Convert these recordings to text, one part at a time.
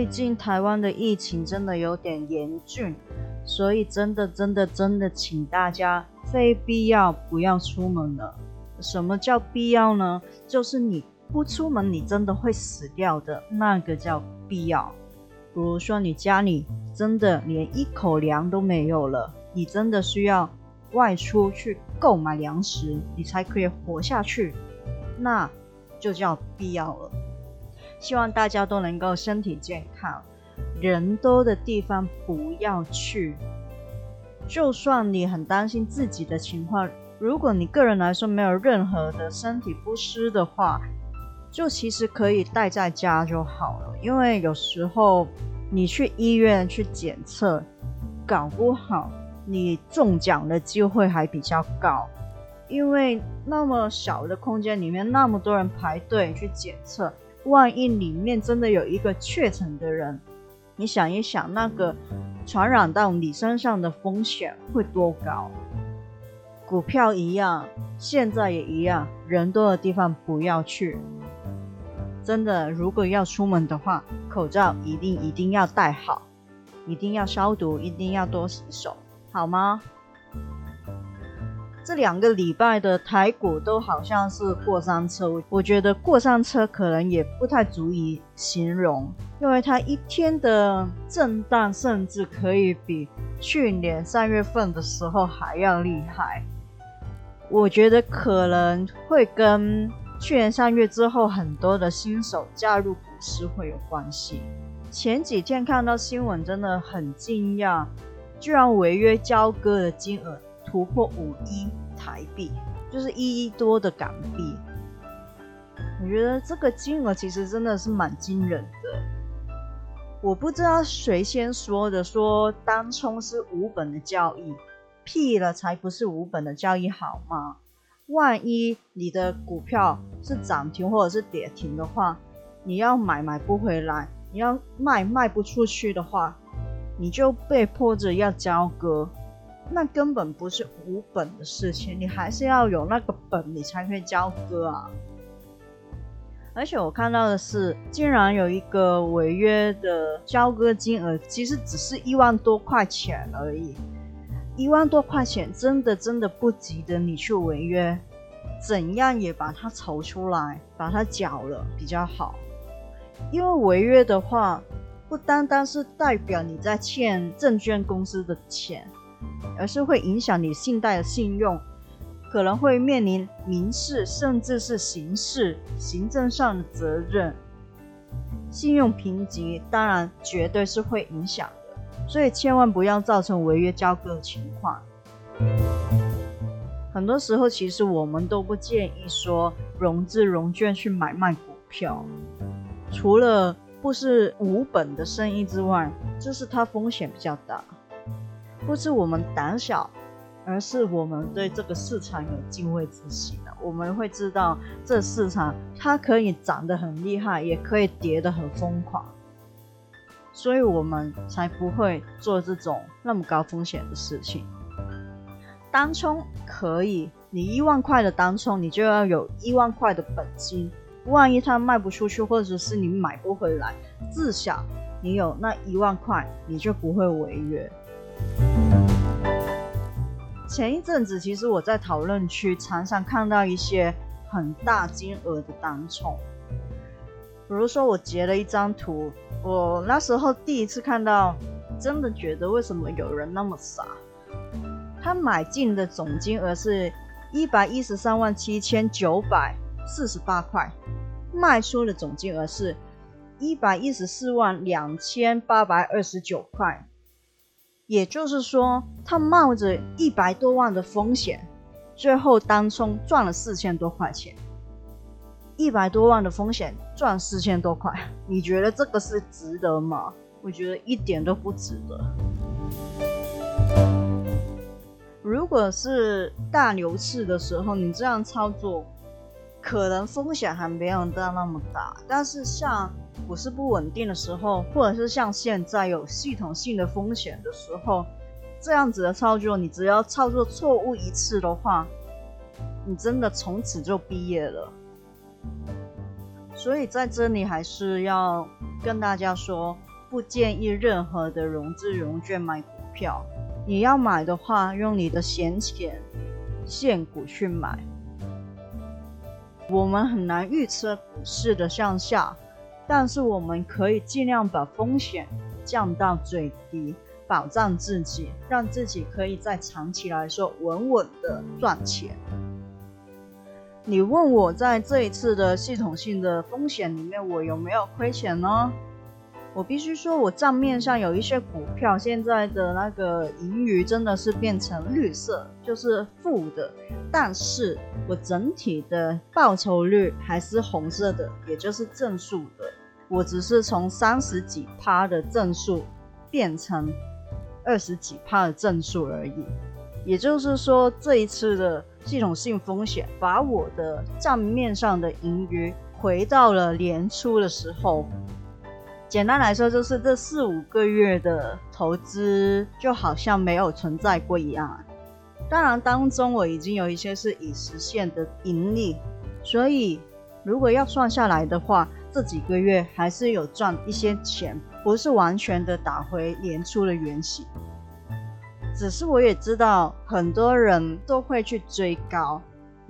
最近台湾的疫情真的有点严峻，所以真的真的真的，请大家非必要不要出门了。什么叫必要呢？就是你不出门，你真的会死掉的，那个叫必要。比如说你家里真的连一口粮都没有了。你真的需要外出去购买粮食，你才可以活下去，那就叫必要了。希望大家都能够身体健康，人多的地方不要去。就算你很担心自己的情况，如果你个人来说没有任何的身体不适的话，就其实可以待在家就好了。因为有时候你去医院去检测，搞不好。你中奖的机会还比较高，因为那么小的空间里面，那么多人排队去检测，万一里面真的有一个确诊的人，你想一想，那个传染到你身上的风险会多高？股票一样，现在也一样，人多的地方不要去。真的，如果要出门的话，口罩一定一定要戴好，一定要消毒，一定要多洗手。好吗？这两个礼拜的台股都好像是过山车，我觉得过山车可能也不太足以形容，因为它一天的震荡甚至可以比去年三月份的时候还要厉害。我觉得可能会跟去年三月之后很多的新手加入股市会有关系。前几天看到新闻，真的很惊讶。居然违约交割的金额突破五亿台币，就是一亿多的港币。我觉得这个金额其实真的是蛮惊人的。我不知道谁先说的，说单冲是无本的交易，屁了才不是无本的交易好吗？万一你的股票是涨停或者是跌停的话，你要买买不回来，你要卖卖不出去的话。你就被迫着要交割，那根本不是无本的事情，你还是要有那个本，你才可以交割啊。而且我看到的是，竟然有一个违约的交割金额，其实只是一万多块钱而已，一万多块钱真的真的不值得你去违约，怎样也把它筹出来，把它缴了比较好，因为违约的话。不单单是代表你在欠证券公司的钱，而是会影响你信贷的信用，可能会面临民事甚至是刑事、行政上的责任，信用评级当然绝对是会影响的，所以千万不要造成违约交割的情况。很多时候，其实我们都不建议说融资融券去买卖股票，除了。不是无本的生意之外，就是它风险比较大。不是我们胆小，而是我们对这个市场有敬畏之心的。我们会知道这市场它可以涨得很厉害，也可以跌得很疯狂，所以我们才不会做这种那么高风险的事情。单冲可以，你一万块的单冲，你就要有一万块的本金。万一它卖不出去，或者是你买不回来，至少你有那一万块，你就不会违约。前一阵子，其实我在讨论区常常看到一些很大金额的单冲，比如说我截了一张图，我那时候第一次看到，真的觉得为什么有人那么傻？他买进的总金额是一百一十三万七千九百。四十八块，卖出的总金额是一百一十四万两千八百二十九块，也就是说，他冒着一百多万的风险，最后单冲赚了四千多块钱，一百多万的风险赚四千多块，你觉得这个是值得吗？我觉得一点都不值得。如果是大牛市的时候，你这样操作，可能风险还没有到那么大。但是像股市不稳定的时候，或者是像现在有系统性的风险的时候，这样子的操作，你只要操作错误一次的话，你真的从此就毕业了。所以在这里还是要跟大家说，不建议任何的融资融券买股票。你要买的话，用你的闲钱现股去买。我们很难预测股市的向下，但是我们可以尽量把风险降到最低，保障自己，让自己可以在长期来说稳稳的赚钱。你问我在这一次的系统性的风险里面，我有没有亏钱呢？我必须说，我账面上有一些股票，现在的那个盈余真的是变成绿色，就是负的。但是我整体的报酬率还是红色的，也就是正数的。我只是从三十几趴的正数变成二十几趴的正数而已。也就是说，这一次的系统性风险，把我的账面上的盈余回到了年初的时候。简单来说，就是这四五个月的投资就好像没有存在过一样。当然，当中我已经有一些是已实现的盈利，所以如果要算下来的话，这几个月还是有赚一些钱，不是完全的打回年初的原形。只是我也知道，很多人都会去追高。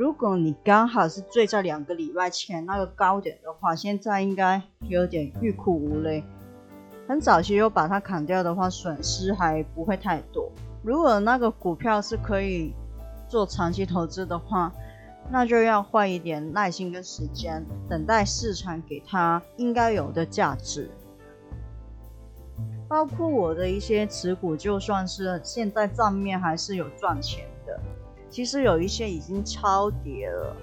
如果你刚好是追在两个礼拜前那个高点的话，现在应该有点欲哭无泪。很早期又把它砍掉的话，损失还不会太多。如果那个股票是可以做长期投资的话，那就要花一点耐心跟时间，等待市场给它应该有的价值。包括我的一些持股，就算是现在账面还是有赚钱的。其实有一些已经超跌了，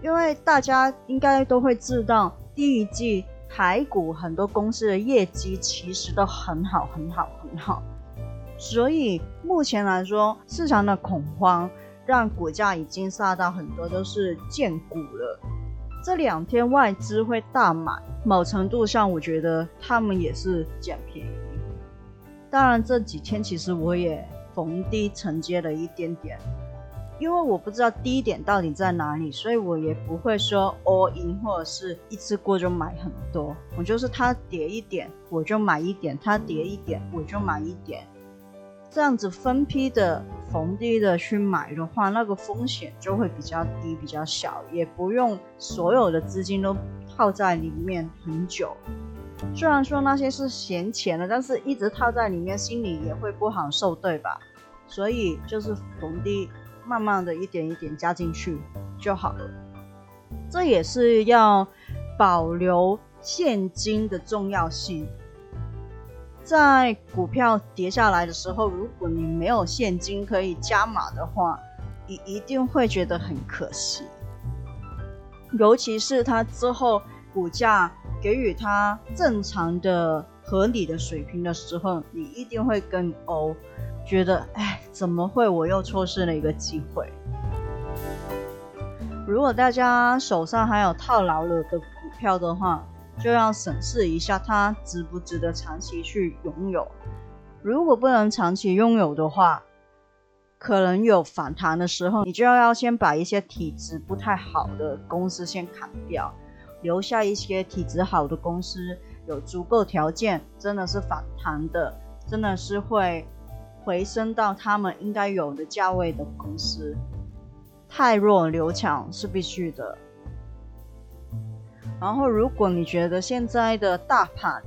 因为大家应该都会知道，第一季台股很多公司的业绩其实都很好，很好，很好。所以目前来说，市场的恐慌让股价已经杀到很多都是见股了。这两天外资会大买，某程度上我觉得他们也是捡便宜。当然这几天其实我也逢低承接了一点点。因为我不知道低点到底在哪里，所以我也不会说 all in 或者是一次过就买很多。我就是它跌一点我就买一点，它跌一点我就买一点，这样子分批的逢低的去买的话，那个风险就会比较低、比较小，也不用所有的资金都套在里面很久。虽然说那些是闲钱了，但是一直套在里面，心里也会不好受，对吧？所以就是逢低。慢慢的一点一点加进去就好了，这也是要保留现金的重要性。在股票跌下来的时候，如果你没有现金可以加码的话，你一定会觉得很可惜。尤其是它之后股价给予它正常的、合理的水平的时候，你一定会跟欧。觉得哎，怎么会我又错失了一个机会？如果大家手上还有套牢了的股票的话，就要审视一下它值不值得长期去拥有。如果不能长期拥有的话，可能有反弹的时候，你就要先把一些体质不太好的公司先砍掉，留下一些体质好的公司，有足够条件，真的是反弹的，真的是会。回升到他们应该有的价位的公司，太弱留强是必须的。然后，如果你觉得现在的大盘，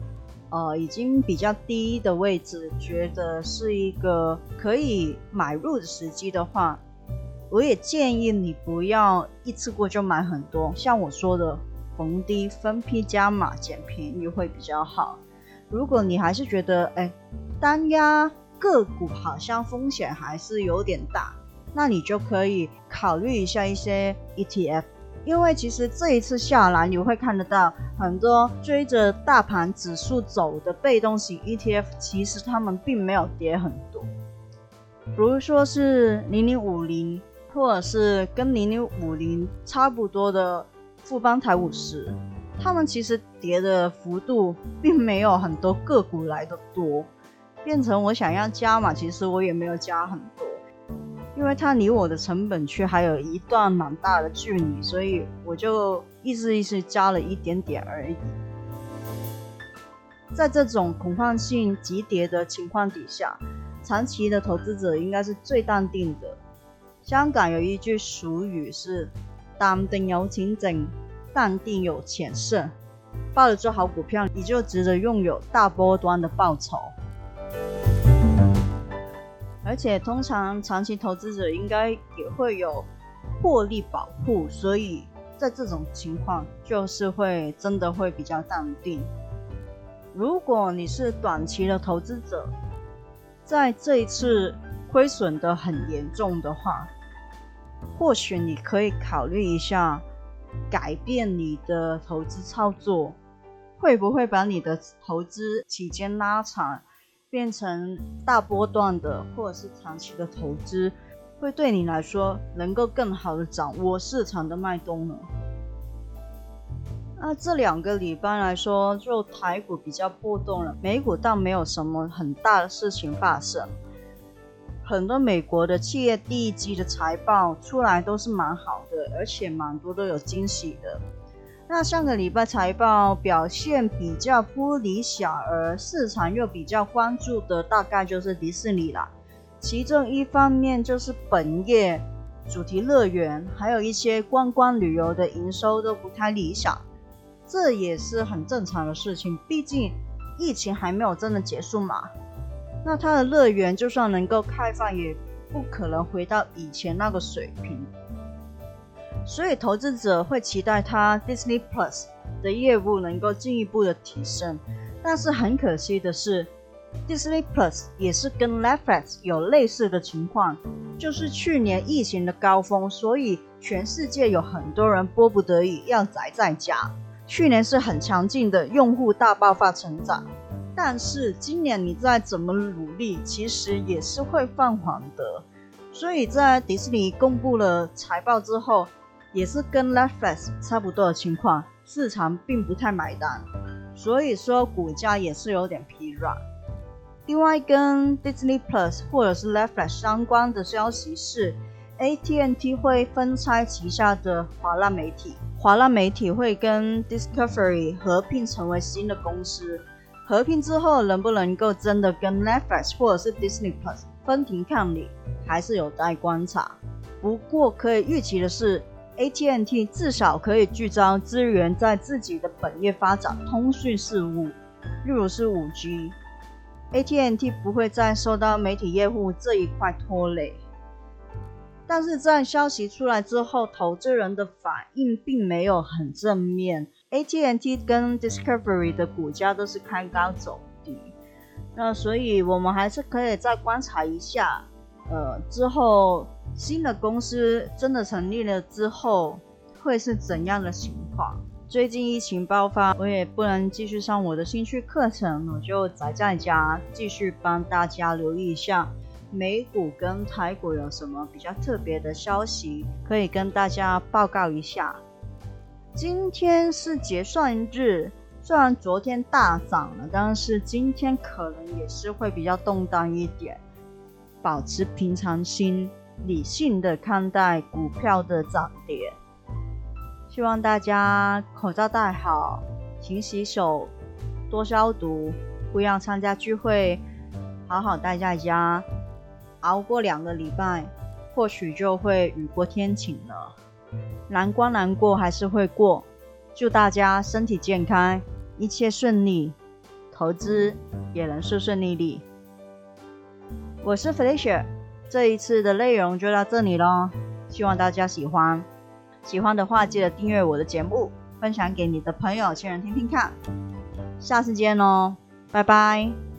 呃，已经比较低的位置，觉得是一个可以买入的时机的话，我也建议你不要一次过就买很多。像我说的，逢低分批加码捡便宜会比较好。如果你还是觉得，哎，单压。个股好像风险还是有点大，那你就可以考虑一下一些 ETF。因为其实这一次下来，你会看得到很多追着大盘指数走的被动型 ETF，其实他们并没有跌很多。比如说是零零五零，或者是跟零零五零差不多的富邦台五十，他们其实跌的幅度并没有很多个股来的多，变成我想要加嘛，其实我也没有加很多。因为它离我的成本区还有一段蛮大的距离，所以我就意思意思加了一点点而已。在这种恐慌性急跌的情况底下，长期的投资者应该是最淡定的。香港有一句俗语是“淡定有钱挣，淡定有钱剩”，抱了做好股票，你就值得拥有大波端的报酬。而且通常长期投资者应该也会有获利保护，所以在这种情况就是会真的会比较淡定。如果你是短期的投资者，在这一次亏损的很严重的话，或许你可以考虑一下改变你的投资操作，会不会把你的投资期间拉长？变成大波段的或者是长期的投资，会对你来说能够更好的掌握市场的脉动呢？那这两个礼拜来说，就台股比较波动了，美股倒没有什么很大的事情发生。很多美国的企业第一季的财报出来都是蛮好的，而且蛮多都有惊喜的。那上个礼拜财报表现比较不理想，而市场又比较关注的大概就是迪士尼啦。其中一方面就是本业主题乐园，还有一些观光旅游的营收都不太理想，这也是很正常的事情。毕竟疫情还没有真的结束嘛。那它的乐园就算能够开放，也不可能回到以前那个水平。所以投资者会期待它 Disney Plus 的业务能够进一步的提升，但是很可惜的是，Disney Plus 也是跟 Netflix 有类似的情况，就是去年疫情的高峰，所以全世界有很多人迫不得已要宅在家。去年是很强劲的用户大爆发成长，但是今年你再怎么努力，其实也是会放缓的。所以在迪士尼公布了财报之后，也是跟 Netflix 差不多的情况，市场并不太买单，所以说股价也是有点疲软。另外，跟 Disney Plus 或者是 Netflix 相关的消息是，AT&T 会分拆旗下的华纳媒体，华纳媒体会跟 Discovery 合并成为新的公司。合并之后，能不能够真的跟 Netflix 或者是 Disney Plus 分庭抗礼，还是有待观察。不过可以预期的是。AT&T 至少可以聚焦资源在自己的本业发展通讯事务，例如是五 G。AT&T 不会再受到媒体业务这一块拖累。但是在消息出来之后，投资人的反应并没有很正面。AT&T 跟 Discovery 的股价都是开高走低，那所以我们还是可以再观察一下。呃，之后新的公司真的成立了之后，会是怎样的情况？最近疫情爆发，我也不能继续上我的兴趣课程，我就宅在家，继续帮大家留意一下美股跟台股有什么比较特别的消息，可以跟大家报告一下。今天是结算日，虽然昨天大涨了，但是今天可能也是会比较动荡一点。保持平常心，理性的看待股票的涨跌。希望大家口罩戴好，勤洗手，多消毒，不要参加聚会，好好待在家，熬过两个礼拜，或许就会雨过天晴了。难关难过还是会过，祝大家身体健康，一切顺利，投资也能顺顺利利。我是 Felicia，这一次的内容就到这里喽，希望大家喜欢。喜欢的话，记得订阅我的节目，分享给你的朋友、亲人听听看。下次见喽，拜拜。